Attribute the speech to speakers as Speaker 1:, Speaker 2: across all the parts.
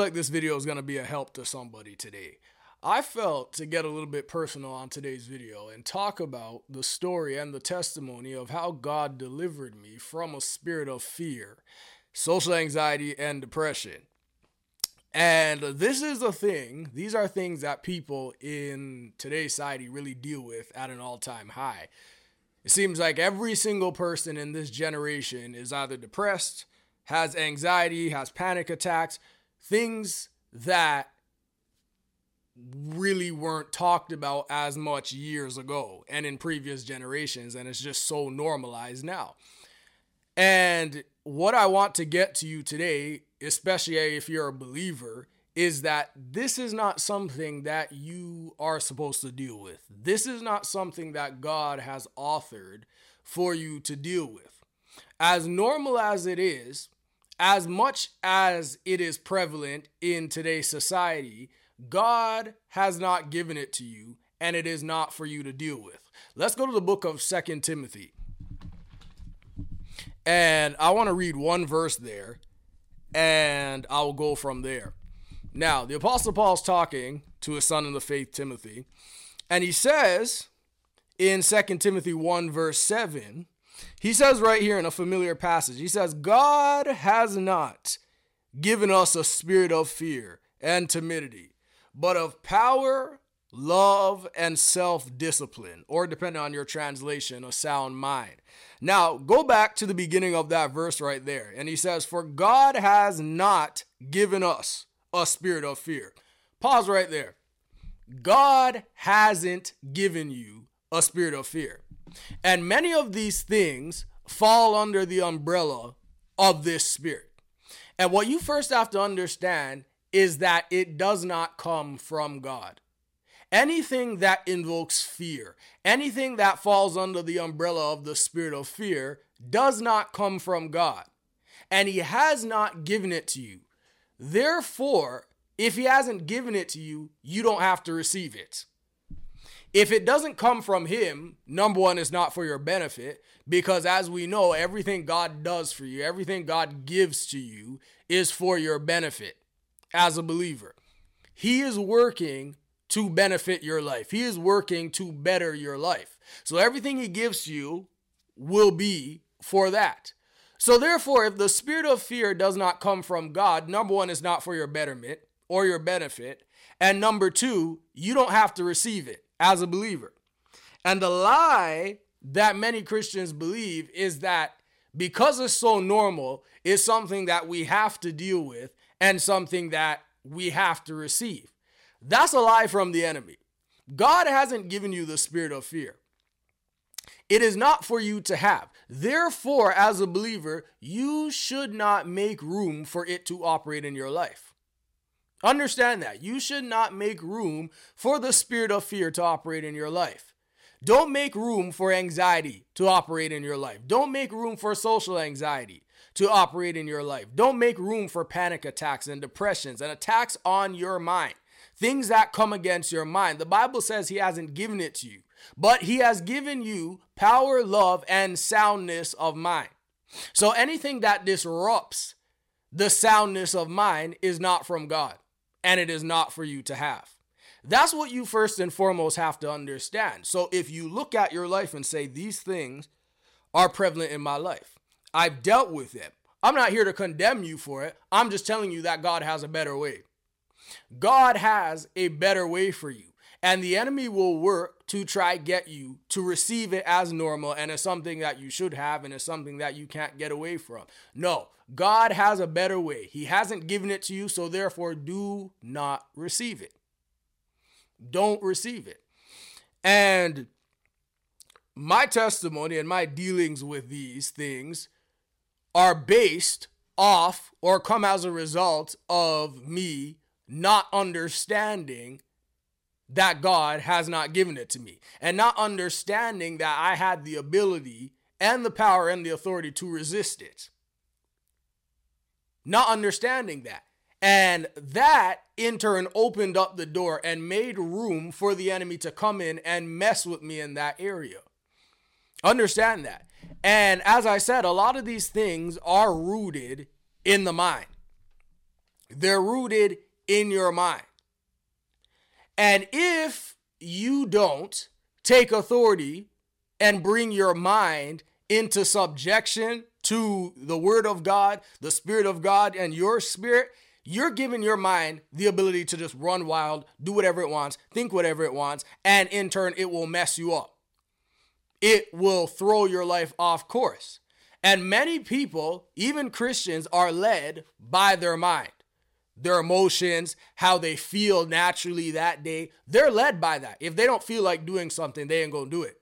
Speaker 1: Like this video is going to be a help to somebody today. I felt to get a little bit personal on today's video and talk about the story and the testimony of how God delivered me from a spirit of fear, social anxiety, and depression. And this is a thing, these are things that people in today's society really deal with at an all time high. It seems like every single person in this generation is either depressed, has anxiety, has panic attacks, things that really weren't talked about as much years ago and in previous generations, and it's just so normalized now. And what I want to get to you today, especially if you're a believer, is that this is not something that you are supposed to deal with. This is not something that God has authored for you to deal with. As normal as it is, as much as it is prevalent in today's society, God has not given it to you and it is not for you to deal with. Let's go to the book of Second Timothy. And I want to read one verse there and I will go from there. Now, the Apostle Paul's talking to his son in the faith, Timothy, and he says in 2 Timothy 1, verse 7, he says right here in a familiar passage, he says, God has not given us a spirit of fear and timidity, but of power, love, and self discipline, or depending on your translation, a sound mind. Now, go back to the beginning of that verse right there. And he says, For God has not given us a spirit of fear. Pause right there. God hasn't given you a spirit of fear. And many of these things fall under the umbrella of this spirit. And what you first have to understand is that it does not come from God. Anything that invokes fear, anything that falls under the umbrella of the spirit of fear, does not come from God. And He has not given it to you. Therefore, if He hasn't given it to you, you don't have to receive it. If it doesn't come from Him, number one, it's not for your benefit because as we know, everything God does for you, everything God gives to you is for your benefit as a believer. He is working to benefit your life. He is working to better your life. So everything he gives you will be for that. So therefore, if the spirit of fear does not come from God, number one, is not for your betterment or your benefit. And number two, you don't have to receive it as a believer. And the lie that many Christians believe is that because it's so normal, it's something that we have to deal with and something that we have to receive. That's a lie from the enemy. God hasn't given you the spirit of fear. It is not for you to have. Therefore, as a believer, you should not make room for it to operate in your life. Understand that. You should not make room for the spirit of fear to operate in your life. Don't make room for anxiety to operate in your life. Don't make room for social anxiety to operate in your life. Don't make room for panic attacks and depressions and attacks on your mind. Things that come against your mind. The Bible says He hasn't given it to you, but He has given you power, love, and soundness of mind. So anything that disrupts the soundness of mind is not from God, and it is not for you to have. That's what you first and foremost have to understand. So if you look at your life and say, These things are prevalent in my life, I've dealt with them. I'm not here to condemn you for it. I'm just telling you that God has a better way. God has a better way for you. And the enemy will work to try get you to receive it as normal and as something that you should have and as something that you can't get away from. No, God has a better way. He hasn't given it to you, so therefore do not receive it. Don't receive it. And my testimony and my dealings with these things are based off or come as a result of me not understanding that God has not given it to me and not understanding that I had the ability and the power and the authority to resist it. Not understanding that. And that in turn opened up the door and made room for the enemy to come in and mess with me in that area. Understand that. And as I said, a lot of these things are rooted in the mind. they're rooted in your mind. And if you don't take authority and bring your mind into subjection to the word of God, the spirit of God, and your spirit, you're giving your mind the ability to just run wild, do whatever it wants, think whatever it wants, and in turn, it will mess you up. It will throw your life off course. And many people, even Christians, are led by their mind, their emotions, how they feel naturally that day. They're led by that. If they don't feel like doing something, they ain't gonna do it.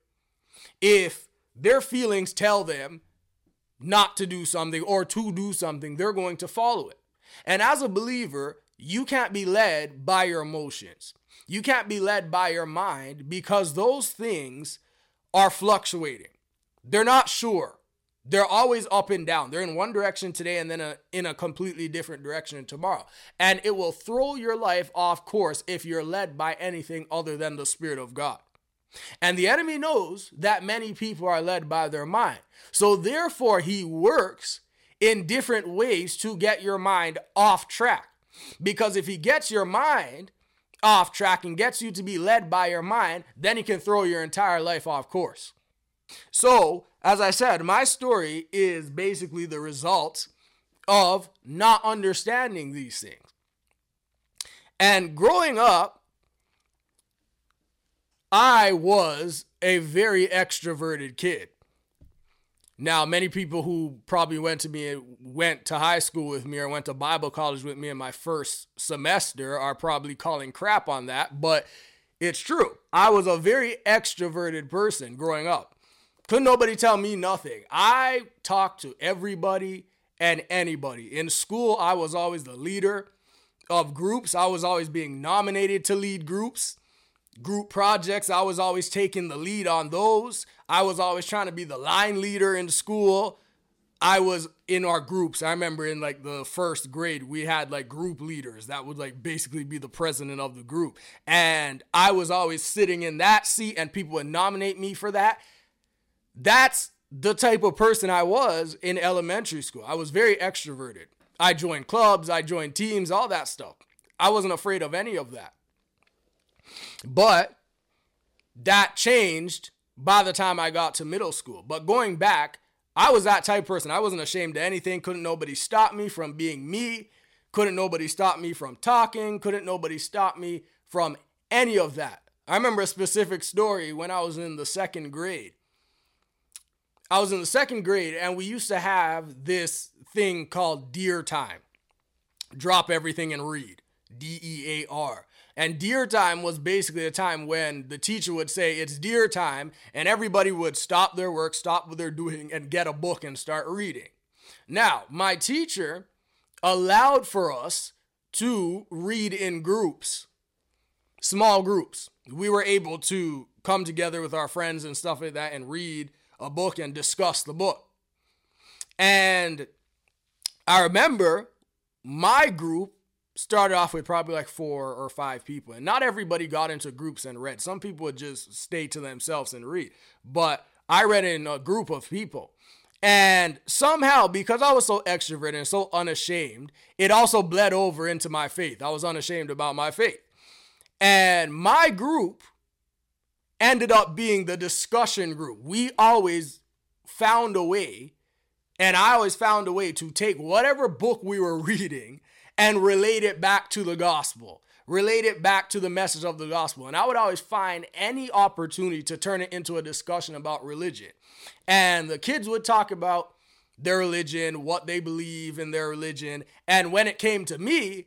Speaker 1: If their feelings tell them not to do something or to do something, they're going to follow it. And as a believer, you can't be led by your emotions. You can't be led by your mind because those things are fluctuating. They're not sure. They're always up and down. They're in one direction today and then a, in a completely different direction tomorrow. And it will throw your life off course if you're led by anything other than the Spirit of God. And the enemy knows that many people are led by their mind. So therefore, he works in different ways to get your mind off track. Because if he gets your mind off track and gets you to be led by your mind, then he can throw your entire life off course. So, as I said, my story is basically the result of not understanding these things. And growing up, I was a very extroverted kid. Now, many people who probably went to me went to high school with me or went to Bible college with me in my first semester are probably calling crap on that, but it's true. I was a very extroverted person growing up. Couldn't nobody tell me nothing. I talked to everybody and anybody. In school, I was always the leader of groups. I was always being nominated to lead groups group projects. I was always taking the lead on those. I was always trying to be the line leader in school. I was in our groups. I remember in like the first grade, we had like group leaders that would like basically be the president of the group. And I was always sitting in that seat and people would nominate me for that. That's the type of person I was in elementary school. I was very extroverted. I joined clubs, I joined teams, all that stuff. I wasn't afraid of any of that. But that changed by the time I got to middle school. But going back, I was that type person. I wasn't ashamed of anything. Couldn't nobody stop me from being me. Couldn't nobody stop me from talking. Couldn't nobody stop me from any of that. I remember a specific story when I was in the second grade. I was in the second grade and we used to have this thing called Dear Time. Drop everything and read. D E A R. And dear time was basically a time when the teacher would say, It's dear time, and everybody would stop their work, stop what they're doing, and get a book and start reading. Now, my teacher allowed for us to read in groups, small groups. We were able to come together with our friends and stuff like that and read a book and discuss the book. And I remember my group started off with probably like four or five people. And not everybody got into groups and read. Some people would just stay to themselves and read. But I read in a group of people. And somehow, because I was so extroverted and so unashamed, it also bled over into my faith. I was unashamed about my faith. And my group ended up being the discussion group. We always found a way, and I always found a way to take whatever book we were reading and relate it back to the gospel, relate it back to the message of the gospel. And I would always find any opportunity to turn it into a discussion about religion. And the kids would talk about their religion, what they believe in their religion. And when it came to me,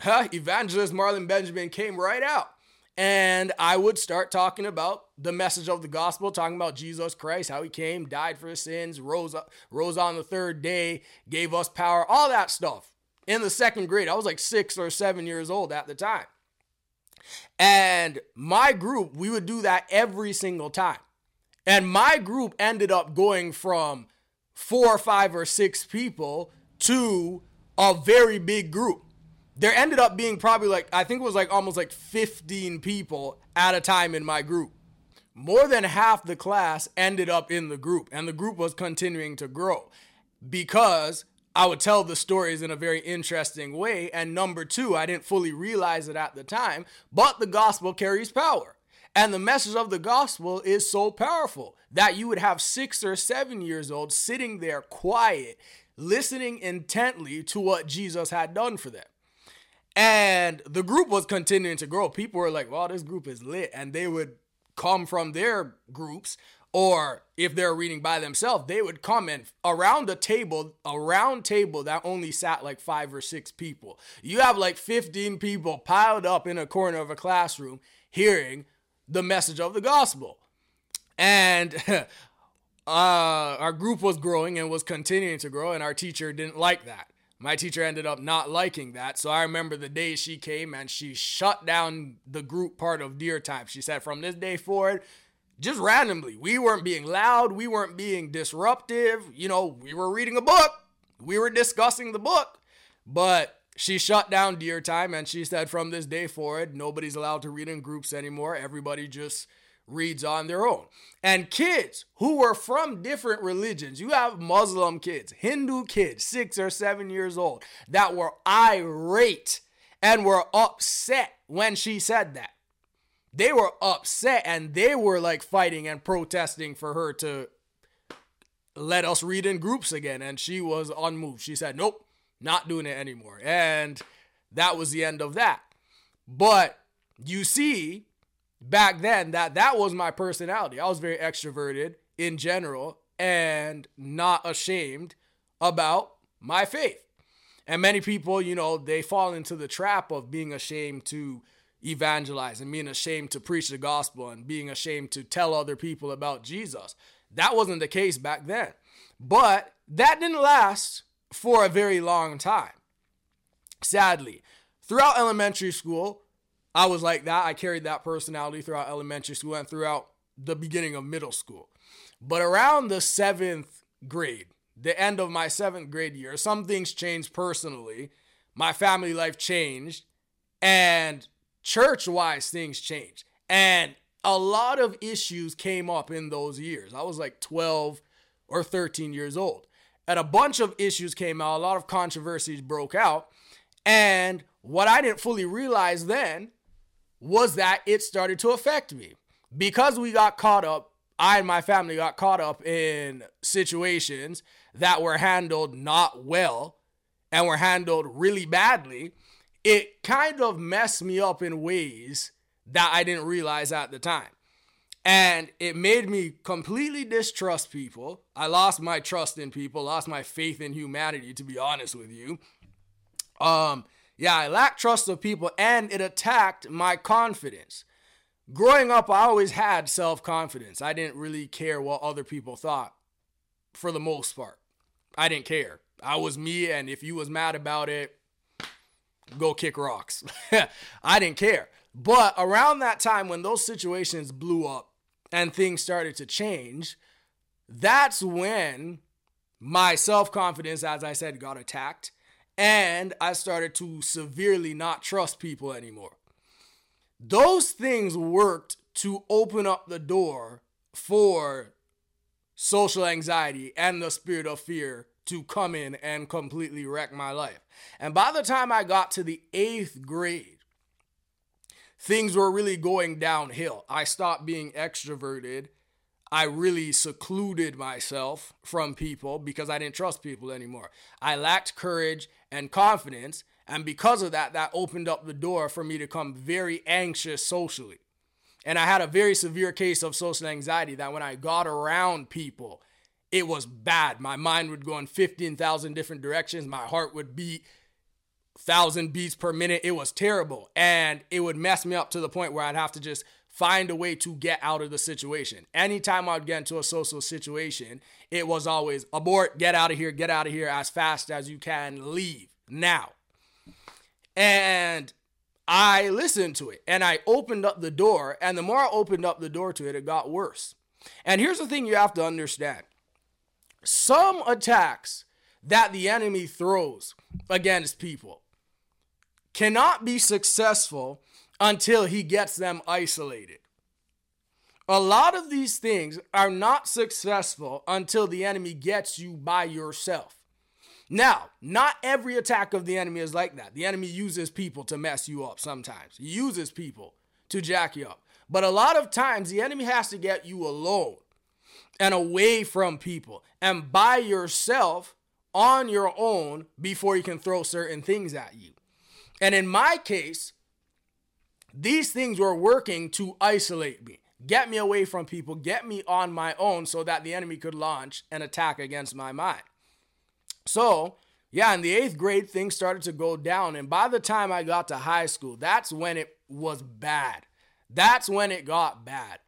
Speaker 1: huh, evangelist Marlon Benjamin came right out. And I would start talking about the message of the gospel, talking about Jesus Christ, how he came, died for his sins, rose up, rose on the third day, gave us power, all that stuff in the second grade. I was like six or seven years old at the time. And my group, we would do that every single time. And my group ended up going from four or five or six people to a very big group. There ended up being probably like, I think it was like almost like 15 people at a time in my group. More than half the class ended up in the group, and the group was continuing to grow because I would tell the stories in a very interesting way. And number two, I didn't fully realize it at the time, but the gospel carries power. And the message of the gospel is so powerful that you would have six or seven years old sitting there quiet, listening intently to what Jesus had done for them. And the group was continuing to grow. People were like, well, this group is lit. And they would come from their groups or if they're reading by themselves, they would come in around a table, a round table that only sat like five or six people. You have like 15 people piled up in a corner of a classroom hearing the message of the gospel. And uh, our group was growing and was continuing to grow, and our teacher didn't like that. My teacher ended up not liking that. So I remember the day she came and she shut down the group part of Dear Time. She said, from this day forward, just randomly. We weren't being loud, we weren't being disruptive. You know, we were reading a book, we were discussing the book, but she shut down Dear Time and she said from this day forward, nobody's allowed to read in groups anymore. Everybody just reads on their own. And kids who were from different religions, you have Muslim kids, Hindu kids, six or seven years old, that were irate and were upset when she said that they were upset and they were like fighting and protesting for her to let us read in groups again. And she was unmoved. She said, Nope, not doing it anymore. And that was the end of that. But you see, back then, that that was my personality. I was very extroverted in general and not ashamed about my faith. And many people, you know, they fall into the trap of being ashamed to evangelize and being ashamed to preach the gospel and being ashamed to tell other people about Jesus. That wasn't the case back then. But that didn't last for a very long time. Sadly, throughout elementary school, I was like that. I carried that personality throughout elementary school and throughout the beginning of middle school. But around the seventh grade, the end of my seventh grade year, some things changed personally. My family life changed. And church wise things changed. And a lot of issues came up in those years. I was like 12 or 13 years old. And a bunch of issues came out, a lot of controversies broke out. And what I didn't fully realize then was that it started to affect me. Because we got caught up, I and my family got caught up in situations that were handled not well and were handled really badly it kind of messed me up in ways that I didn't realize at the time. And it made me completely distrust people. I lost my trust in people, lost my faith in humanity, to be honest with you. Um, yeah, I lacked trust of people and it attacked my confidence. Growing up, I always had self confidence. I didn't really care what other people thought for the most part. I didn't care. I was me, and if you was mad about it, go kick rocks. I didn't care. But around that time when those situations blew up and things started to change, that's when my self confidence, as I said, got attacked. And I started to severely not trust people anymore. Those things worked to open up the door for social anxiety and the spirit of fear to come in and completely wreck my life. And by the time I got to the eighth grade, things were really going downhill. I stopped being extroverted. I really secluded myself from people because I didn't trust people anymore. I lacked courage and confidence. And because of that, that opened up the door for me to become very anxious socially. And I had a very severe case of social anxiety that when I got around people, it was bad. My mind would go in 15,000 different directions. My heart would beat 1,000 beats per minute. It was terrible. And it would mess me up to the point where I'd have to just find a way to get out of the situation. Anytime I'd get into a social situation, it was always abort, get out of here, get out of here as fast as you can, leave now. And I listened to it and I opened up the door. And the more I opened up the door to it, it got worse. And here's the thing you have to understand some attacks that the enemy throws against people cannot be successful until he gets them isolated. A lot of these things are not successful until the enemy gets you by yourself. Now, not every attack of the enemy is like that. The enemy uses people to mess you up sometimes. He uses people to jack you up. But a lot of times, the enemy has to get you alone and away from people and by yourself on your own before he can throw certain things at you. And in my case, these things were working to isolate me, get me away from people, get me on my own so that the enemy could launch an attack against my mind. So, yeah, in the eighth grade, things started to go down. And by the time I got to high school, that's when it was bad. That's when it got bad.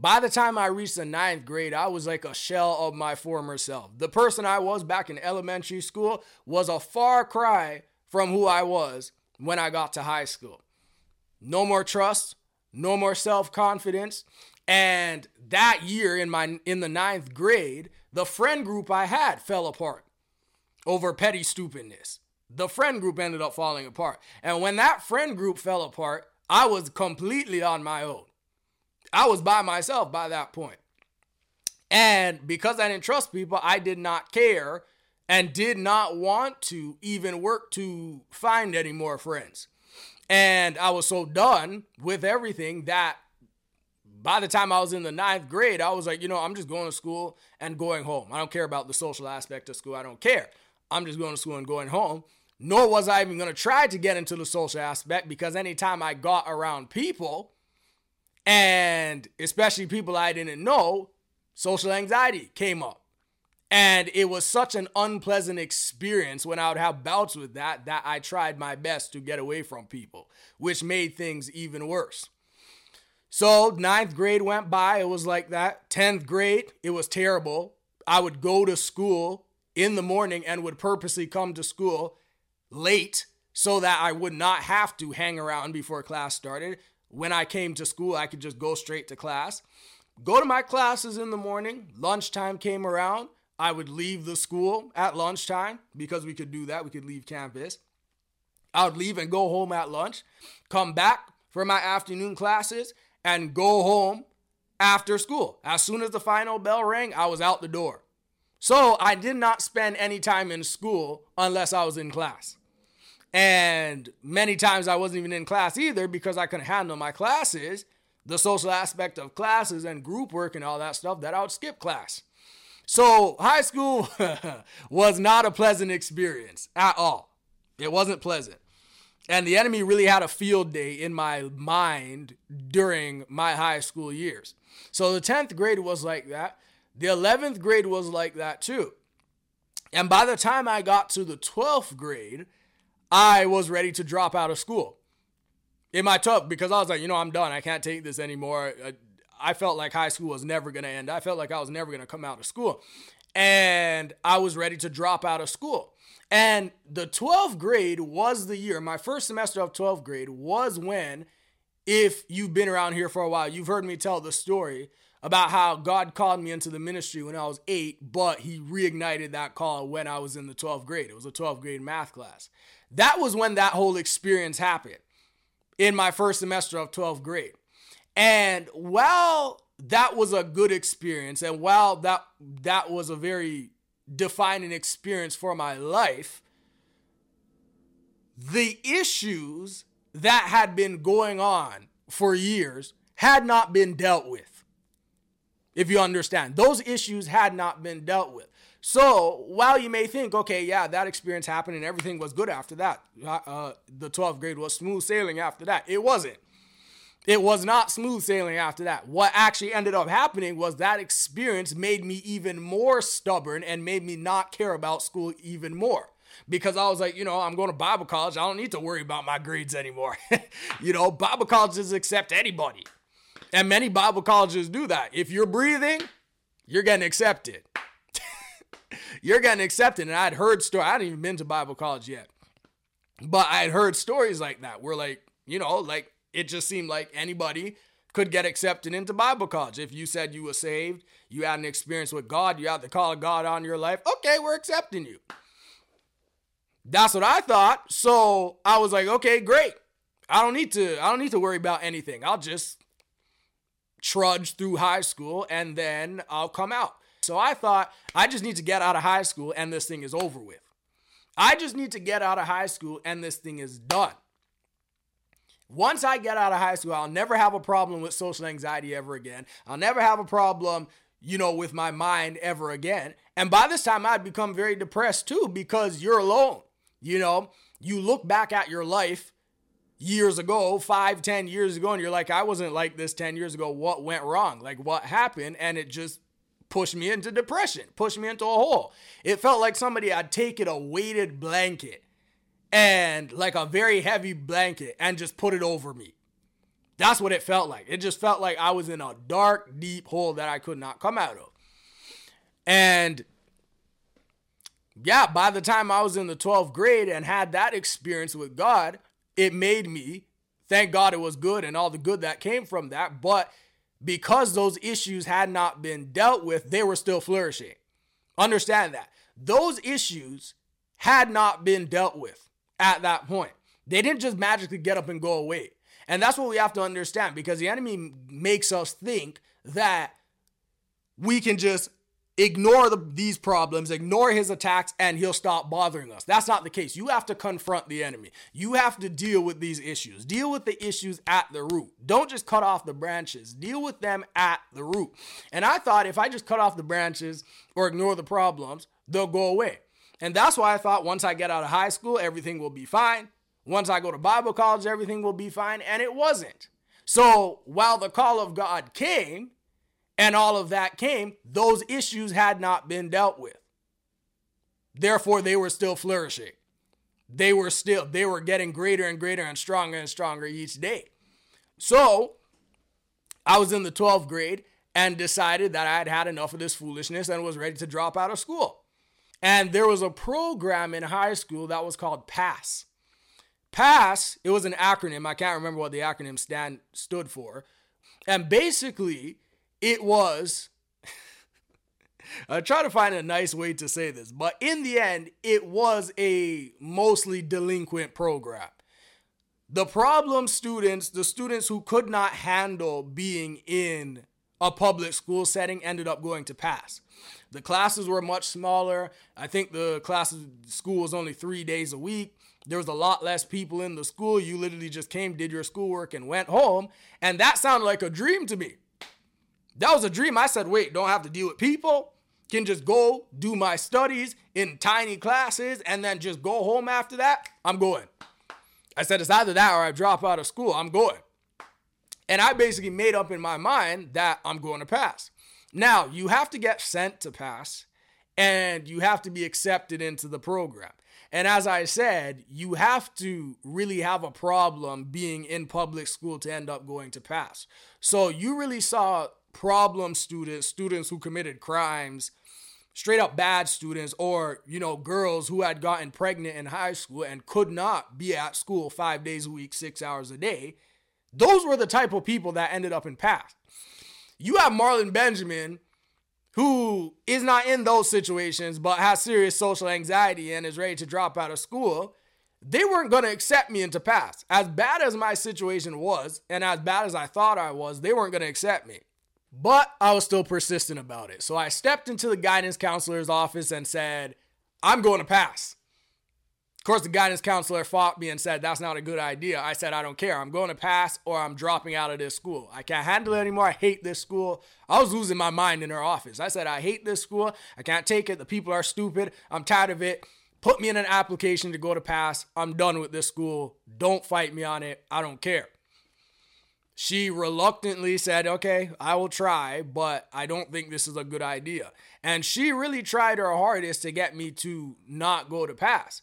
Speaker 1: By the time I reached the ninth grade, I was like a shell of my former self. The person I was back in elementary school was a far cry from who I was when I got to high school. No more trust, no more self confidence. And that year in my in the ninth grade, the friend group I had fell apart over petty stupidness. The friend group ended up falling apart. And when that friend group fell apart, I was completely on my own. I was by myself by that point. And because I didn't trust people, I did not care and did not want to even work to find any more friends. And I was so done with everything that by the time I was in the ninth grade, I was like, you know, I'm just going to school and going home. I don't care about the social aspect of school. I don't care. I'm just going to school and going home. Nor was I even going to try to get into the social aspect because anytime I got around people, and especially people I didn't know, social anxiety came up. And it was such an unpleasant experience when I would have bouts with that that I tried my best to get away from people, which made things even worse. So, ninth grade went by, it was like that. 10th grade, it was terrible. I would go to school in the morning and would purposely come to school late so that I would not have to hang around before class started. When I came to school, I could just go straight to class. Go to my classes in the morning. Lunchtime came around. I would leave the school at lunchtime because we could do that. We could leave campus. I would leave and go home at lunch, come back for my afternoon classes, and go home after school. As soon as the final bell rang, I was out the door. So I did not spend any time in school unless I was in class. And many times I wasn't even in class either because I couldn't handle my classes, the social aspect of classes and group work and all that stuff that I would skip class. So high school was not a pleasant experience at all. It wasn't pleasant. And the enemy really had a field day in my mind during my high school years. So the 10th grade was like that. The 11th grade was like that too. And by the time I got to the 12th grade, I was ready to drop out of school. In my tough because I was like, you know, I'm done. I can't take this anymore. I felt like high school was never going to end. I felt like I was never going to come out of school. And I was ready to drop out of school. And the 12th grade was the year, my first semester of 12th grade was when, if you've been around here for a while, you've heard me tell the story about how God called me into the ministry when I was eight, but He reignited that call when I was in the 12th grade. It was a 12th grade math class. That was when that whole experience happened in my first semester of 12th grade. And while that was a good experience, and while that that was a very defining experience for my life, the issues that had been going on for years had not been dealt with if you understand. Those issues had not been dealt with. So while you may think, okay, yeah, that experience happened and everything was good after that, uh, uh the 12th grade was smooth sailing after that. It wasn't. It was not smooth sailing after that. What actually ended up happening was that experience made me even more stubborn and made me not care about school even more because I was like, you know, I'm going to Bible college. I don't need to worry about my grades anymore. you know, Bible colleges accept anybody. And many Bible colleges do that. If you're breathing, you're getting accepted. you're getting accepted. And I'd heard stories. I hadn't even been to Bible college yet. But I had heard stories like that where like, you know, like it just seemed like anybody could get accepted into Bible college. If you said you were saved, you had an experience with God, you had the call of God on your life, okay, we're accepting you. That's what I thought. So I was like, okay, great. I don't need to I don't need to worry about anything. I'll just trudge through high school and then I'll come out. So I thought I just need to get out of high school and this thing is over with. I just need to get out of high school and this thing is done. Once I get out of high school, I'll never have a problem with social anxiety ever again. I'll never have a problem, you know, with my mind ever again. And by this time, I'd become very depressed too because you're alone. You know, you look back at your life years ago, five, ten years ago, and you're like, I wasn't like this 10 years ago. What went wrong? Like, what happened? And it just pushed me into depression, pushed me into a hole. It felt like somebody had taken a weighted blanket and like a very heavy blanket and just put it over me. That's what it felt like. It just felt like I was in a dark, deep hole that I could not come out of. And yeah, by the time I was in the 12th grade and had that experience with God, it made me, thank God it was good and all the good that came from that. But because those issues had not been dealt with, they were still flourishing. Understand that. Those issues had not been dealt with at that point. They didn't just magically get up and go away. And that's what we have to understand because the enemy makes us think that we can just ignore the, these problems, ignore his attacks, and he'll stop bothering us. That's not the case. You have to confront the enemy. You have to deal with these issues. Deal with the issues at the root. Don't just cut off the branches. Deal with them at the root. And I thought if I just cut off the branches or ignore the problems, they'll go away. And that's why I thought once I get out of high school, everything will be fine. Once I go to Bible college, everything will be fine. And it wasn't. So while the call of God came and all of that came, those issues had not been dealt with. Therefore, they were still flourishing. They were still, they were getting greater and greater and stronger and stronger each day. So I was in the 12th grade and decided that I had had enough of this foolishness and was ready to drop out of school. And there was a program in high school that was called PASS. PASS, it was an acronym. I can't remember what the acronym stand stood for. And basically, it was I try to find a nice way to say this, but in the end, it was a mostly delinquent program. The problem students, the students who could not handle being in a public school setting, ended up going to PASS. The classes were much smaller. I think the class school was only three days a week. There was a lot less people in the school. You literally just came, did your schoolwork, and went home. And that sounded like a dream to me. That was a dream. I said, wait, don't have to deal with people. Can just go do my studies in tiny classes and then just go home after that. I'm going. I said, it's either that or I drop out of school. I'm going. And I basically made up in my mind that I'm going to PASS. Now, you have to get sent to PASS and you have to be accepted into the program. And as I said, you have to really have a problem being in public school to end up going to PASS. So you really saw problem students, students who committed crimes, straight up bad students, or, you know, girls who had gotten pregnant in high school and could not be at school five days a week, six hours a day. Those were the type of people that ended up in PASS. You have Marlon Benjamin, who is not in those situations but has serious social anxiety and is ready to drop out of school. They weren't going to accept me into PASS. As bad as my situation was, and as bad as I thought I was, they weren't going to accept me. But I was still persistent about it. So I stepped into the guidance counselor's office and said, I'm going to PASS course, the guidance counselor fought me and said that's not a good idea. I said I don't care. I'm going to PASS or I'm dropping out of this school. I can't handle it anymore. I hate this school. I was losing my mind in her office. I said I hate this school. I can't take it. The people are stupid. I'm tired of it. Put me in an application to go to PASS. I'm done with this school. Don't fight me on it. I don't care. She reluctantly said, Okay, I will try, but I don't think this is a good idea. And she really tried her hardest to get me to not go to PASS.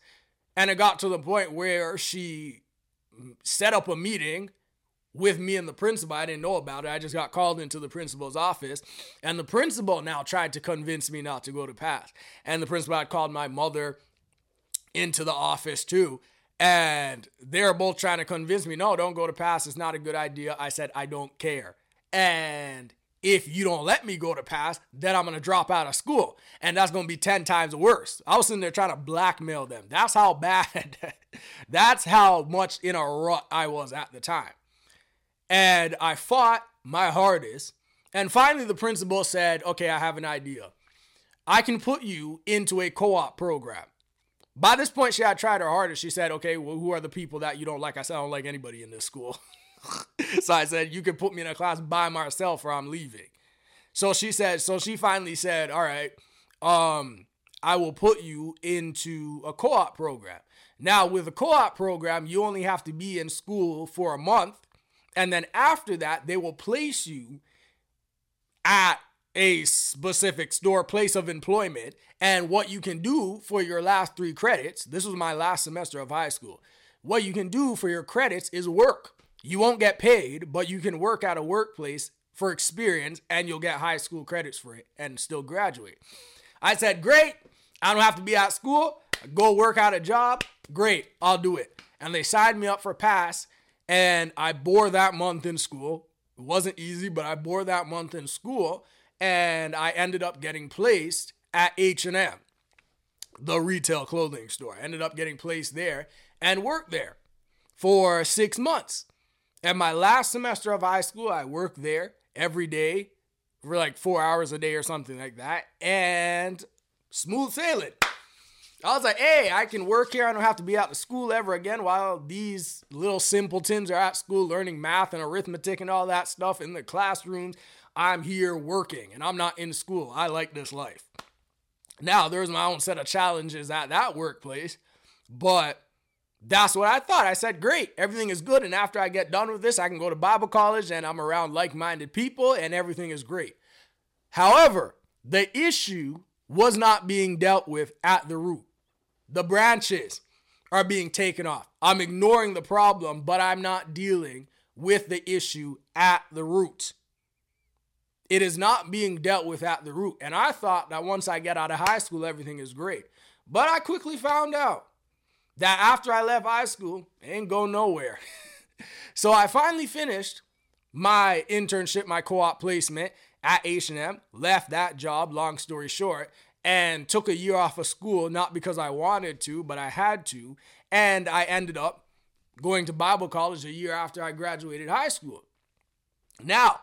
Speaker 1: And it got to the point where she set up a meeting with me and the principal. I didn't know about it. I just got called into the principal's office. And the principal now tried to convince me not to go to PASS. And the principal had called my mother into the office too. And they're both trying to convince me, no, don't go to PASS. It's not a good idea. I said, I don't care. And if you don't let me go to PASS, then I'm going to drop out of school. And that's going to be 10 times worse. I was sitting there trying to blackmail them. That's how bad, that's how much in a rut I was at the time. And I fought my hardest. And finally, the principal said, okay, I have an idea. I can put you into a co op program. By this point, she had tried her hardest. She said, okay, well, who are the people that you don't like? I said, I don't like anybody in this school. so I said, you can put me in a class by myself or I'm leaving. So she said, so she finally said, all right, um, I will put you into a co op program. Now, with a co op program, you only have to be in school for a month. And then after that, they will place you at a specific store, place of employment, and what you can do for your last three credits. This was my last semester of high school. What you can do for your credits is work. You won't get paid, but you can work at a workplace for experience and you'll get high school credits for it and still graduate. I said, Great, I don't have to be at school. Go work out a job. Great, I'll do it. And they signed me up for pass, and I bore that month in school. It wasn't easy, but I bore that month in school, and I ended up getting placed at H&M, the retail clothing store. I ended up getting placed there and worked there for six months. At my last semester of high school, I worked there every day for like four hours a day or something like that, and smooth sailing. I was like, hey, I can work here. I don't have to be out to school ever again while these little simpletons are at school learning math and arithmetic and all that stuff in the classrooms. I'm here working and I'm not in school. I like this life. Now, there's my own set of challenges at that workplace, but that's what I thought. I said, great, everything is good. And after I get done with this, I can go to Bible college and I'm around like minded people and everything is great. However, the issue was not being dealt with at the root. The branches are being taken off. I'm ignoring the problem, but I'm not dealing with the issue at the root. It is not being dealt with at the root. And I thought that once I get out of high school, everything is great. But I quickly found out that after I left high school, I ain't go nowhere. so I finally finished my internship, my co-op placement at H&M, left that job, long story short, and took a year off of school, not because I wanted to, but I had to. And I ended up going to Bible college a year after I graduated high school. Now,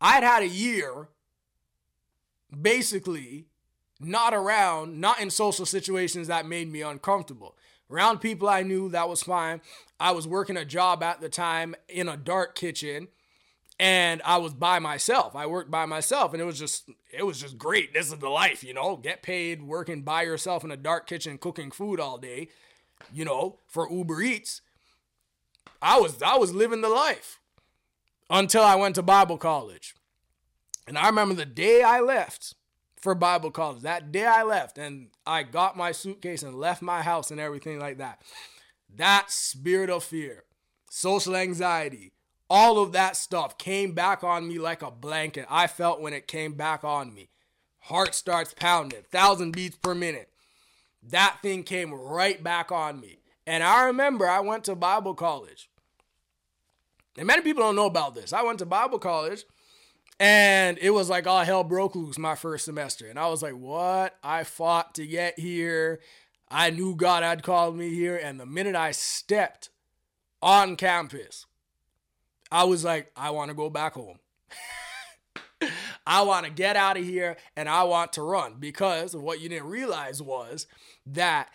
Speaker 1: I'd had a year basically not around, not in social situations that made me uncomfortable. Around people I knew, that was fine. I was working a job at the time in a dark kitchen and I was by myself. I worked by myself, and it was just it was just great. This is the life, you know. Get paid working by yourself in a dark kitchen, cooking food all day, you know, for Uber Eats. I was I was living the life until I went to Bible college, and I remember the day I left for Bible college. That day I left, and I got my suitcase and left my house and everything like that. That spirit of fear, social anxiety all of that stuff came back on me like a blanket. I felt when it came back on me. Heart starts pounding, thousand beats per minute. That thing came right back on me. And I remember I went to Bible college. And many people don't know about this. I went to Bible college and it was like all hell broke loose my first semester. And I was like, what? I fought to get here. I knew God had called me here. And the minute I stepped on campus, I was like, I want to go back home. I want to get out of here and I want to run because what you didn't realize was that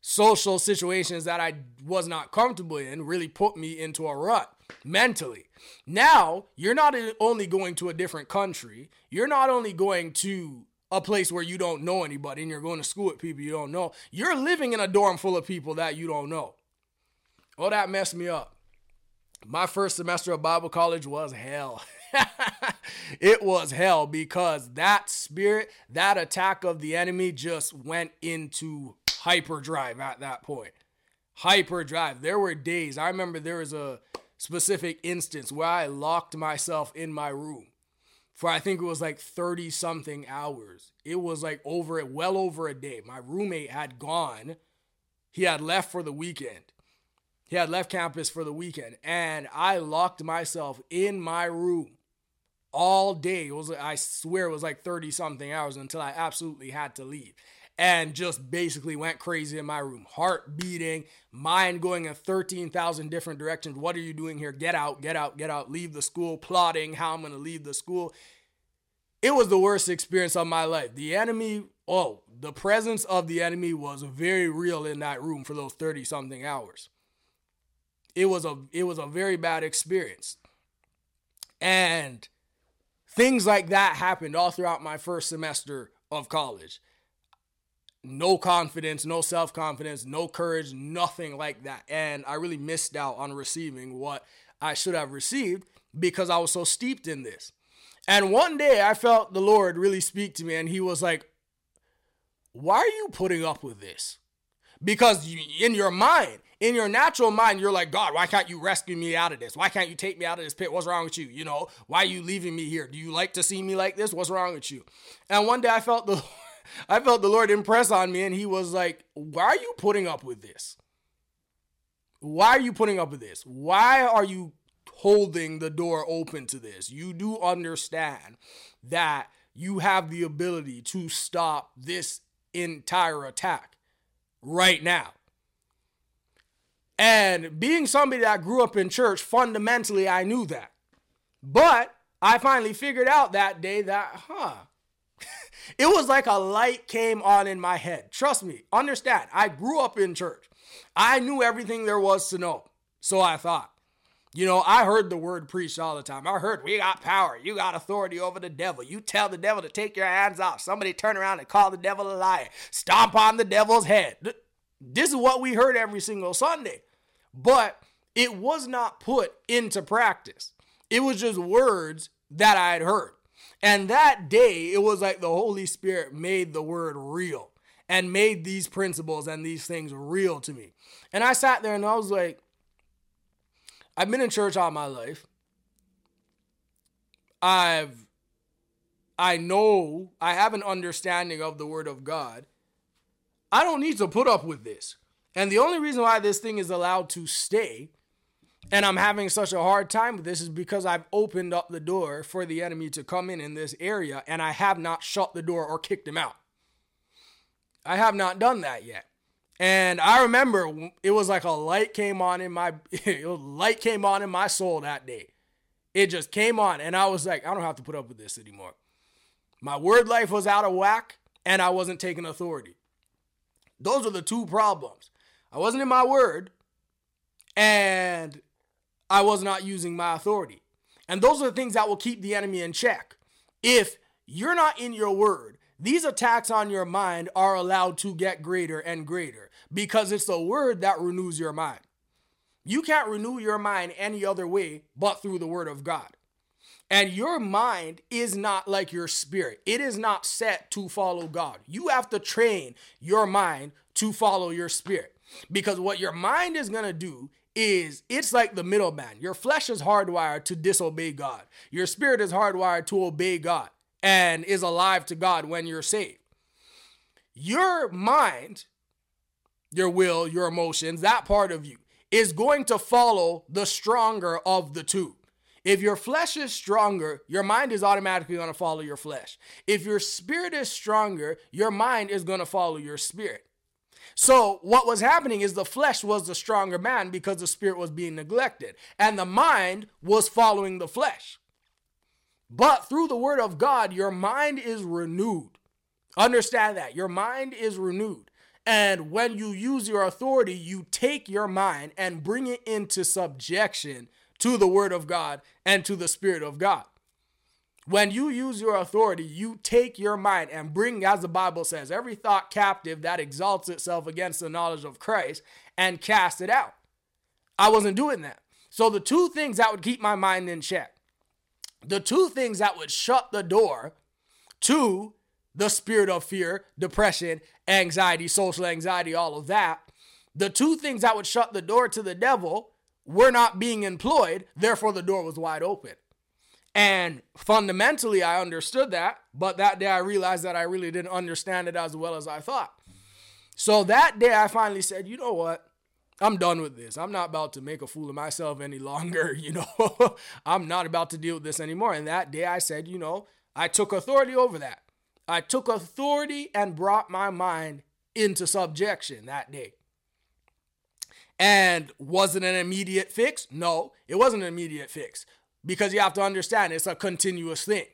Speaker 1: social situations that I was not comfortable in really put me into a rut mentally. Now, you're not only going to a different country, you're not only going to a place where you don't know anybody and you're going to school with people you don't know, you're living in a dorm full of people that you don't know. Oh, that messed me up. My first semester of Bible college was hell. it was hell because that spirit, that attack of the enemy just went into hyperdrive at that point. Hyperdrive. There were days, I remember there was a specific instance where I locked myself in my room for I think it was like 30 something hours. It was like over it, well over a day. My roommate had gone. He had left for the weekend. He had left campus for the weekend, and I locked myself in my room all day. It was I swear it was like 30 something hours until I absolutely had to leave. And just basically went crazy in my room. Heart beating, mind going in 13,000 different directions. What are you doing here? Get out, get out, get out. Leave the school, plotting how I'm going to leave the school. it was the worst experience of my life. The enemy, oh, the presence of the enemy was very real in that room for those 30 something hours. It was a it was a very bad experience. And things like that happened all throughout my first semester of college. No confidence, no self confidence, no courage, nothing like that. And I really missed out on receiving what I should have received because I was so steeped in this. And one day I felt the Lord really speak to me, and He was like, Why are you putting up with this? Because in your mind, in your natural mind, you're like, God, why can't you rescue me out of this? Why can't you take me out of this pit? What's wrong with you? You know, why are you leaving me here? Do you like to see me like this? What's wrong with you? And one day I felt the I felt the Lord impress on me, and He was like, Why are you putting up with this? Why are you putting up with this? Why are you holding the door open to this. You do understand that you have the ability to stop this entire attack right now. And being somebody that grew up in church, fundamentally, I knew that. But I finally figured out that day that, huh, it was like a light came on in my head. Trust me, understand, I grew up in church. I knew everything there was to know. So I thought. You know, I heard the word preached all the time. I heard we got power. You got authority over the devil. You tell the devil to take your hands off. Somebody turn around and call the devil a liar. Stomp on the devil's head. This is what we heard every single Sunday. But it was not put into practice. It was just words that I had heard. And that day, it was like the Holy Spirit made the word real and made these principles and these things real to me. And I sat there and I was like, I've been in church all my life. I've I know I have an understanding of the word of God. I don't need to put up with this. And the only reason why this thing is allowed to stay and I'm having such a hard time with this is because I've opened up the door for the enemy to come in in this area and I have not shut the door or kicked him out. I have not done that yet. And I remember it was like a light came on in my light came on in my soul that day. It just came on and I was like, I don't have to put up with this anymore. My word life was out of whack and I wasn't taking authority. Those are the two problems. I wasn't in my word and I was not using my authority. And those are the things that will keep the enemy in check. If you're not in your word these attacks on your mind are allowed to get greater and greater because it's the word that renews your mind. You can't renew your mind any other way but through the word of God. And your mind is not like your spirit, it is not set to follow God. You have to train your mind to follow your spirit because what your mind is going to do is it's like the middleman. Your flesh is hardwired to disobey God. Your spirit is hardwired to obey God and is alive to God when you're saved. Your mind, your will, your emotions, that part of you is going to follow the stronger of the two. If your flesh is stronger, your mind is automatically going to follow your flesh. If your spirit is stronger, your mind is going to follow your spirit. So, what was happening is the flesh was the stronger man because the spirit was being neglected, and the mind was following the flesh. But through the word of God, your mind is renewed. Understand that. Your mind is renewed. And when you use your authority, you take your mind and bring it into subjection to the word of God and to the spirit of God. When you use your authority, you take your mind and bring, as the Bible says, every thought captive that exalts itself against the knowledge of Christ and cast it out. I wasn't doing that. So, the two things that would keep my mind in check the two things that would shut the door to the spirit of fear, depression, anxiety, social anxiety, all of that, the two things that would shut the door to the devil were not being employed, therefore the door was wide open. And fundamentally, I understood that, but that day I realized that I really didn't understand it as well as I thought. So that day I finally said, you know what? I'm done with this. I'm not about to make a fool of myself any longer. You know, I'm not about to deal with this anymore. And that day I said, you know, I took authority over that. I took authority and brought my mind into subjection that day. And was it an immediate fix? No, it wasn't an immediate fix because you have to understand it's a continuous thing.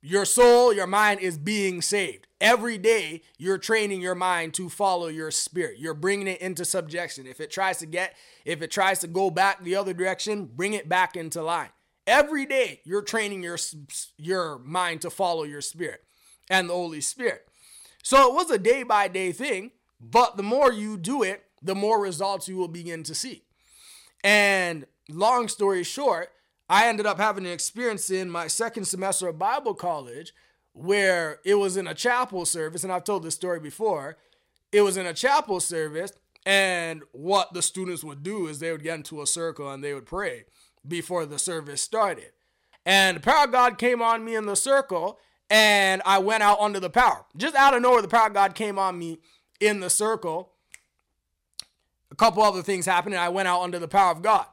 Speaker 1: Your soul, your mind is being saved. Every day, you're training your mind to follow your spirit. You're bringing it into subjection. If it tries to get, if it tries to go back the other direction, bring it back into line. Every day, you're training your your mind to follow your spirit and the Holy Spirit. So it was a day by day thing, but the more you do it, the more results you will begin to see. And long story short, I ended up having an experience in my second semester of Bible college where it was in a chapel service, and I've told this story before. It was in a chapel service, and what the students would do is they would get into a circle and they would pray before the service started. And the power of God came on me in the circle, and I went out under the power. Just out of nowhere, the power of God came on me in the circle. A couple other things happened, and I went out under the power of God.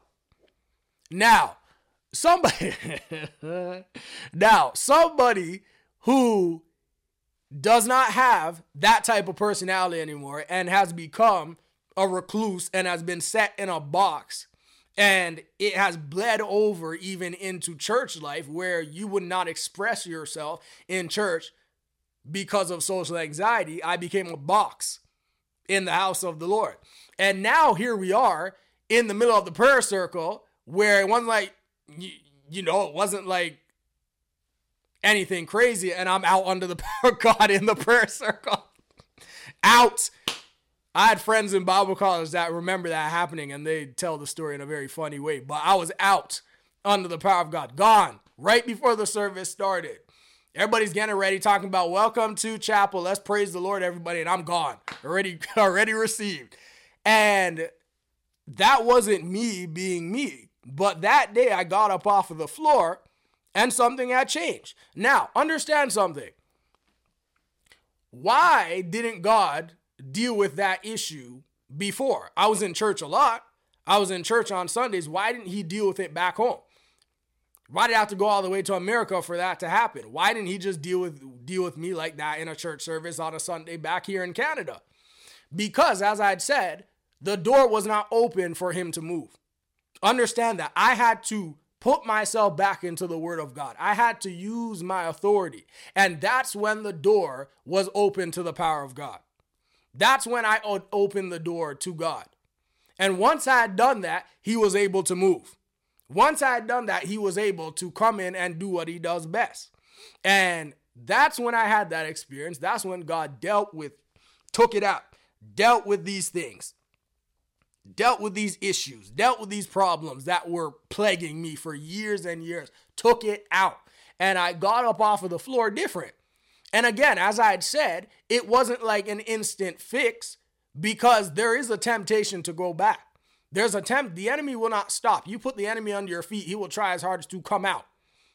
Speaker 1: Now, somebody now somebody who does not have that type of personality anymore and has become a recluse and has been set in a box and it has bled over even into church life where you would not express yourself in church because of social anxiety i became a box in the house of the lord. And now here we are in the middle of the prayer circle where wasn't like you, you know, it wasn't like anything crazy, and I'm out under the power of God in the prayer circle. out. I had friends in Bible college that remember that happening, and they tell the story in a very funny way. But I was out under the power of God, gone right before the service started. Everybody's getting ready, talking about welcome to chapel. Let's praise the Lord, everybody, and I'm gone, already, already received. And that wasn't me being me. But that day I got up off of the floor and something had changed. Now, understand something. Why didn't God deal with that issue before? I was in church a lot. I was in church on Sundays. Why didn't he deal with it back home? Why did I have to go all the way to America for that to happen? Why didn't he just deal with deal with me like that in a church service on a Sunday back here in Canada? Because as I'd said, the door was not open for him to move. Understand that I had to put myself back into the word of God. I had to use my authority. And that's when the door was open to the power of God. That's when I opened the door to God. And once I had done that, he was able to move. Once I had done that, he was able to come in and do what he does best. And that's when I had that experience. That's when God dealt with, took it out, dealt with these things dealt with these issues, dealt with these problems that were plaguing me for years and years, took it out. And I got up off of the floor different. And again, as I had said, it wasn't like an instant fix because there is a temptation to go back. There's a tempt, the enemy will not stop. You put the enemy under your feet, he will try his hardest to come out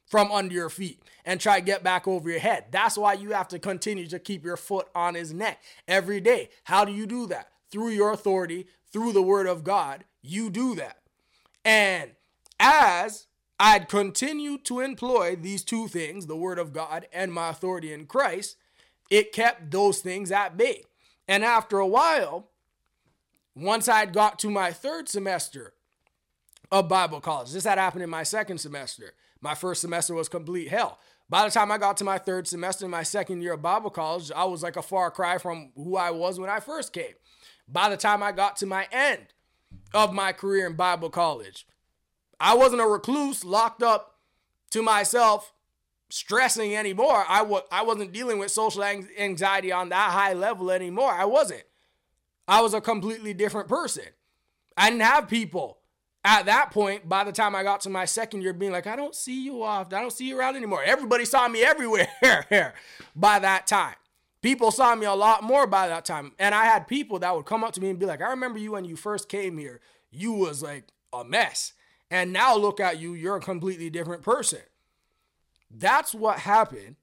Speaker 1: from under your feet and try to get back over your head. That's why you have to continue to keep your foot on his neck every day. How do you do that? Through your authority, through the word of God, you do that. And as I'd continue to employ these two things, the word of God and my authority in Christ, it kept those things at bay. And after a while, once I'd got to my third semester of Bible college, this had happened in my second semester. My first semester was complete hell. By the time I got to my third semester, my second year of Bible college, I was like a far cry from who I was when I first came by the time I got to my end of my career in Bible college. I wasn't a recluse locked up to myself stressing anymore. I w- I wasn't dealing with social anxiety on that high level anymore. I wasn't. I was a completely different person. I didn't have people at that point, by the time I got to my second year, being like, I don't see you off. I don't see you around anymore. Everybody saw me everywhere by that time. People saw me a lot more by that time. And I had people that would come up to me and be like, I remember you when you first came here. You was like a mess. And now look at you, you're a completely different person. That's what happened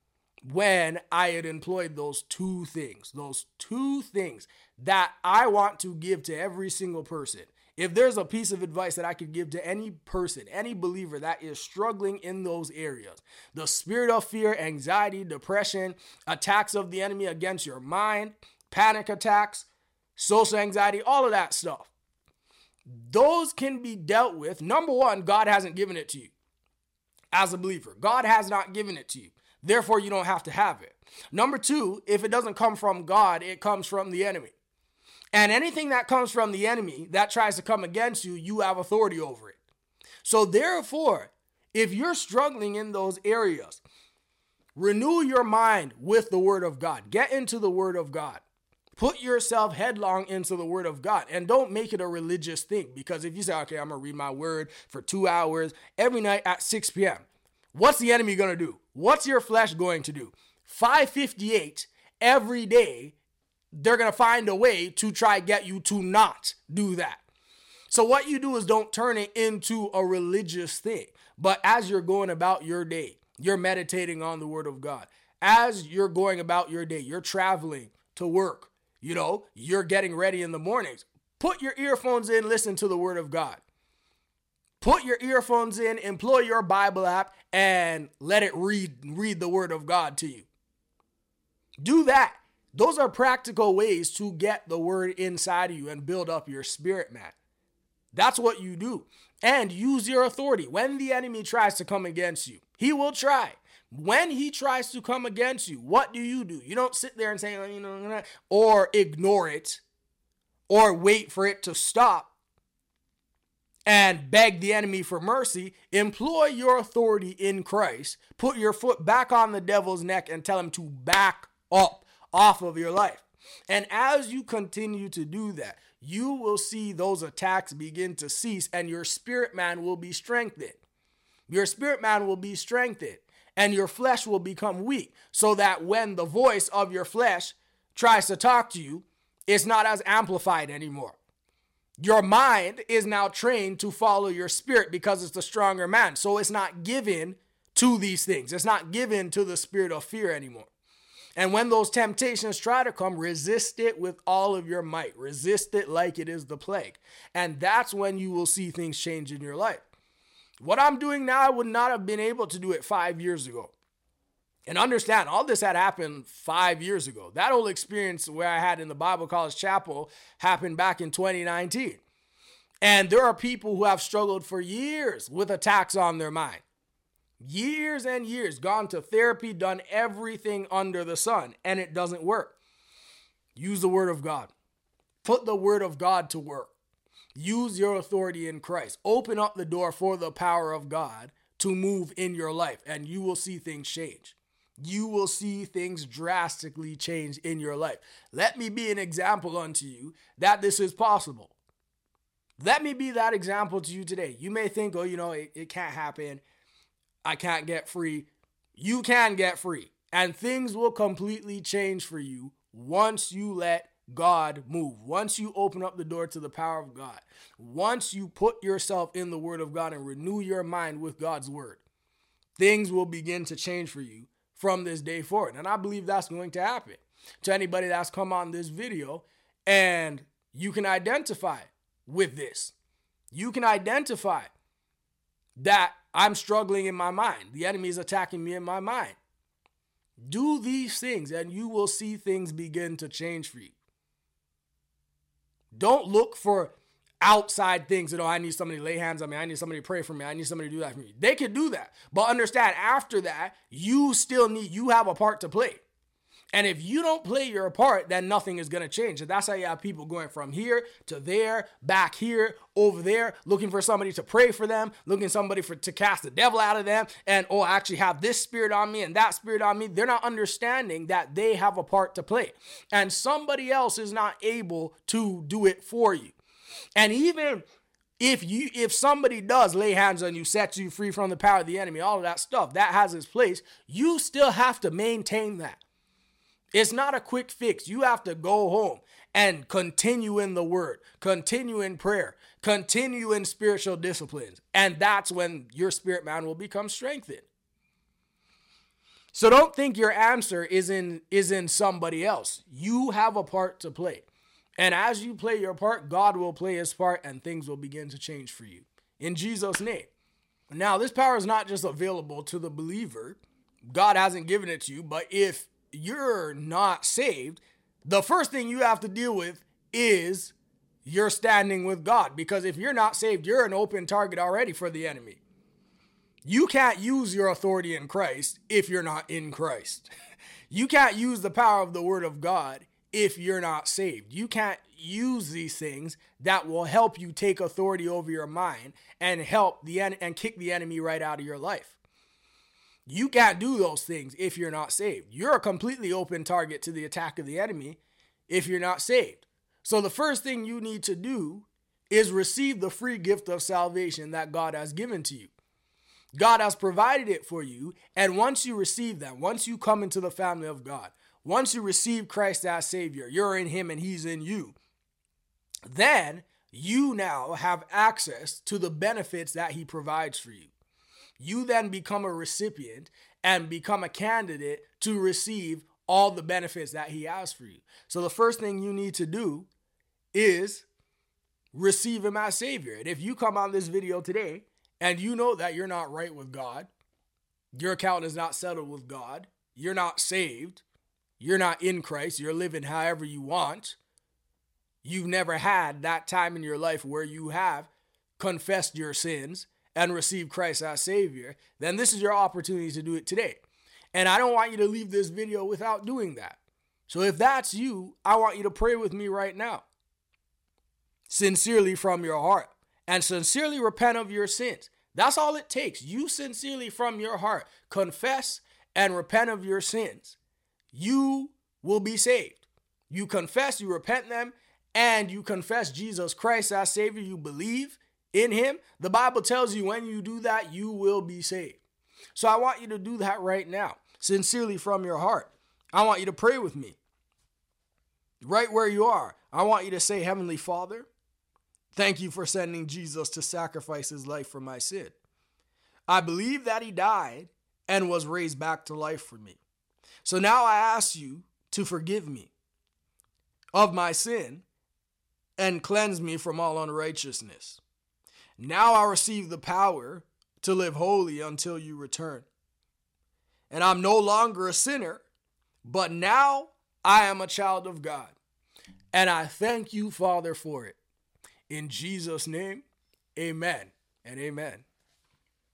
Speaker 1: when I had employed those two things, those two things that I want to give to every single person. If there's a piece of advice that I could give to any person, any believer that is struggling in those areas, the spirit of fear, anxiety, depression, attacks of the enemy against your mind, panic attacks, social anxiety, all of that stuff. Those can be dealt with. Number one, God hasn't given it to you as a believer. God has not given it to you. Therefore, you don't have to have it. Number two, if it doesn't come from God, it comes from the enemy. And anything that comes from the enemy that tries to come against you, you have authority over it. So, therefore, if you're struggling in those areas, renew your mind with the Word of God. Get into the Word of God. Put yourself headlong into the Word of God and don't make it a religious thing. Because if you say, okay, I'm going to read my Word for two hours every night at 6 p.m., what's the enemy going to do? What's your flesh going to do? 558 every day, they're going to find a way to try get you to not do that. So what you do is don't turn it into a religious thing. But as you're going about your day, you're meditating on the word of God. As you're going about your day, you're traveling to work, you know, you're getting ready in the mornings. Put your earphones in, listen to the word of God. Put your earphones in, employ your Bible app, and let it read read the word of God to you. Do that. Those are practical ways to get the word inside of you and build up your spirit, man. That's what you do. And use your authority. When the enemy tries to come against you, he will try. When he tries to come against you, what do you do? You don't sit there and say, oh, you know, or ignore it or wait for it to stop and beg the enemy for mercy. Employ your authority in Christ. Put your foot back on the devil's neck and tell him to back up off of your life. And as you continue to do that, you will see those attacks begin to cease and your spirit man will be strengthened. Your spirit man will be strengthened and your flesh will become weak so that when the voice of your flesh tries to talk to you, it's not as amplified anymore. Your mind is now trained to follow your spirit because it's the stronger man. So it's not given to these things. It's not given to the spirit of fear anymore. And when those temptations try to come, resist it with all of your might. Resist it like it is the plague. And that's when you will see things change in your life. What I'm doing now, I would not have been able to do it five years ago. And understand, all this had happened five years ago. That whole experience where I had in the Bible College Chapel happened back in 2019. And there are people who have struggled for years with attacks on their mind years and years, gone to therapy, done everything under the sun, and it doesn't work. Use the word of God. Put the word of God to work. Use your authority in Christ. Open up the door for the power of God to move in your life, and you will see things change. You will see things drastically change in your life. Let me be an example unto you that this is possible. Let me be that example to you today. You may think, oh, you know, it, it can't happen I can't get free. You can get free. And things will completely change for you once you let God move. Once you open up the door to the power of God. Once you put yourself in the Word of God and renew your mind with God's Word, things will begin to change for you from this day forward. And I believe that's going to happen to anybody that's come on this video and you can identify with this. You can identify that I'm struggling in my mind. The enemy is attacking me in my mind. Do these things and you will see things begin to change for you. Don't look for outside things that, oh, I need somebody to lay hands on me. I need somebody to pray for me. I need somebody to do that for me. They can do that. But understand, after that, you still need, you have a part to play. And if you don't play your part, then nothing is going to change. And that's how you have people going from here to there, back here, over there, looking for somebody to pray for them, looking somebody for to cast the devil out of them, and oh, I actually have this spirit on me and that spirit on me. They're not understanding that they have a part to play. And somebody else is not able to do it for you. And even if you if somebody does lay hands on you sets you free from the power of the enemy all of that stuff that has its place you still have to maintain that it's not a quick fix. You have to go home and continue in the word, continue in prayer, continue in spiritual disciplines. And that's when your spirit man will become strengthened. So don't think your answer is in is in somebody else. You have a part to play. And as you play your part, God will play his part and things will begin to change for you. In Jesus name. Now, this power is not just available to the believer. God hasn't given it to you, but if you're not saved, the first thing you have to deal with is your standing with God. Because if you're not saved, you're an open target already for the enemy. You can't use your authority in Christ if you're not in Christ. You can't use the power of the Word of God if you're not saved. You can't use these things that will help you take authority over your mind and help the en- and kick the enemy right out of your life. You can't do those things if you're not saved. You're a completely open target to the attack of the enemy if you're not saved. So the first thing you need to do is receive the free gift of salvation that God has given to you. God has provided it for you. And once you receive that, once you come into the family of God, once you receive Christ as Savior, you're in Him and He's in you, then you now have access to the benefits that He provides for you. You then become a recipient and become a candidate to receive all the benefits that He has for you. So the first thing you need to do is receive Him as Savior. And if you come on this video today and you know that you're not right with God, your account is not settled with God, you're not saved, you're not in Christ, you're living however you want, you've never had that time in your life where you have confessed your sins and receive Christ as Savior, then this is your opportunity to do it today. And I don't want you to leave this video without doing that. So if that's you, I want you to pray with me right now. Sincerely from your heart and sincerely repent of your sins. That's all it takes. You sincerely from your heart confess and repent of your sins. You will be saved. You confess, you repent them, and you confess Jesus Christ as Savior. You believe in Him. The Bible tells you when you do that, you will be saved. So I want you to do that right now, sincerely from your heart. I want you to pray with me. Right where you are, I want you to say, Heavenly Father, Thank you for sending Jesus to sacrifice his life for my sin. I believe that he died and was raised back to life for me. So now I ask you to forgive me of my sin and cleanse me from all unrighteousness. Now I receive the power to live holy until you return. And I'm no longer a sinner, but now I am a child of God. And I thank you, Father, for it. In Jesus' name, amen and amen.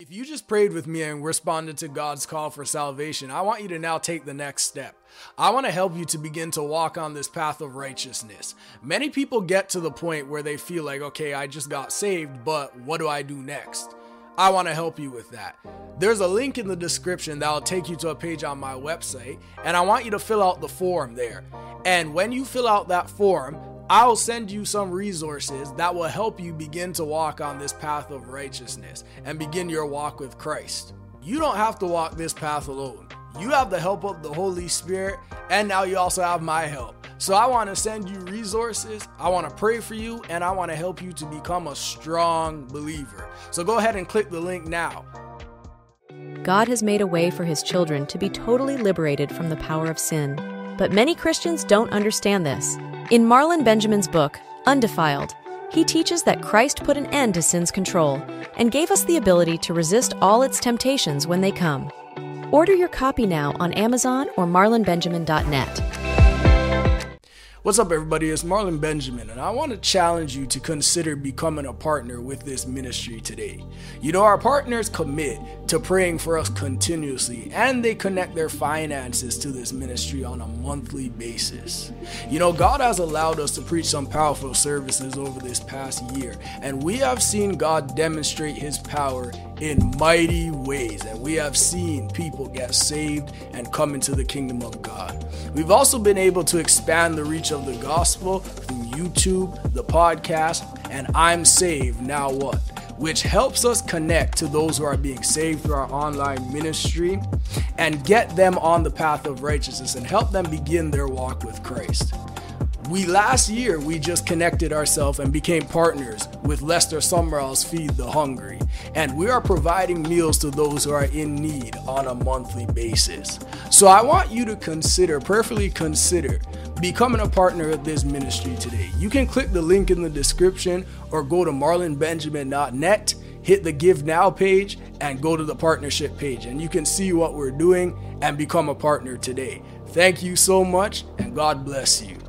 Speaker 1: If you just prayed with me and responded to God's call for salvation, I want you to now take the next step. I want to help you to begin to walk on this path of righteousness. Many people get to the point where they feel like, okay, I just got saved, but what do I do next? I want to help you with that. There's a link in the description that will take you to a page on my website, and I want you to fill out the form there. And when you fill out that form, I'll send you some resources that will help you begin to walk on this path of righteousness and begin your walk with Christ. You don't have to walk this path alone. You have the help of the Holy Spirit, and now you also have my help. So I want to send you resources, I want to pray for you, and I want to help you to become a strong believer. So go ahead and click the link now.
Speaker 2: God has made a way for his children to be totally liberated from the power of sin. But many Christians don't understand this. In Marlon Benjamin's book, Undefiled, he teaches that Christ put an end to sin's control and gave us the ability to resist all its temptations when they come. Order your copy now on Amazon or marlonbenjamin.net.
Speaker 1: What's up, everybody? It's Marlon Benjamin, and I want to challenge you to consider becoming a partner with this ministry today. You know, our partners commit to praying for us continuously, and they connect their finances to this ministry on a monthly basis. You know, God has allowed us to preach some powerful services over this past year, and we have seen God demonstrate His power in mighty ways, and we have seen people get saved and come into the kingdom of God. We've also been able to expand the reach of the gospel through YouTube, the podcast, and I'm Saved Now What? Which helps us connect to those who are being saved through our online ministry and get them on the path of righteousness and help them begin their walk with Christ. We last year we just connected ourselves and became partners with Lester Sumrall's Feed the Hungry, and we are providing meals to those who are in need on a monthly basis. So I want you to consider, prayerfully consider becoming a partner of this ministry today. You can click the link in the description or go to marlonbenjamin.net, hit the Give Now page, and go to the partnership page, and you can see what we're doing and become a partner today. Thank you so much, and God bless you.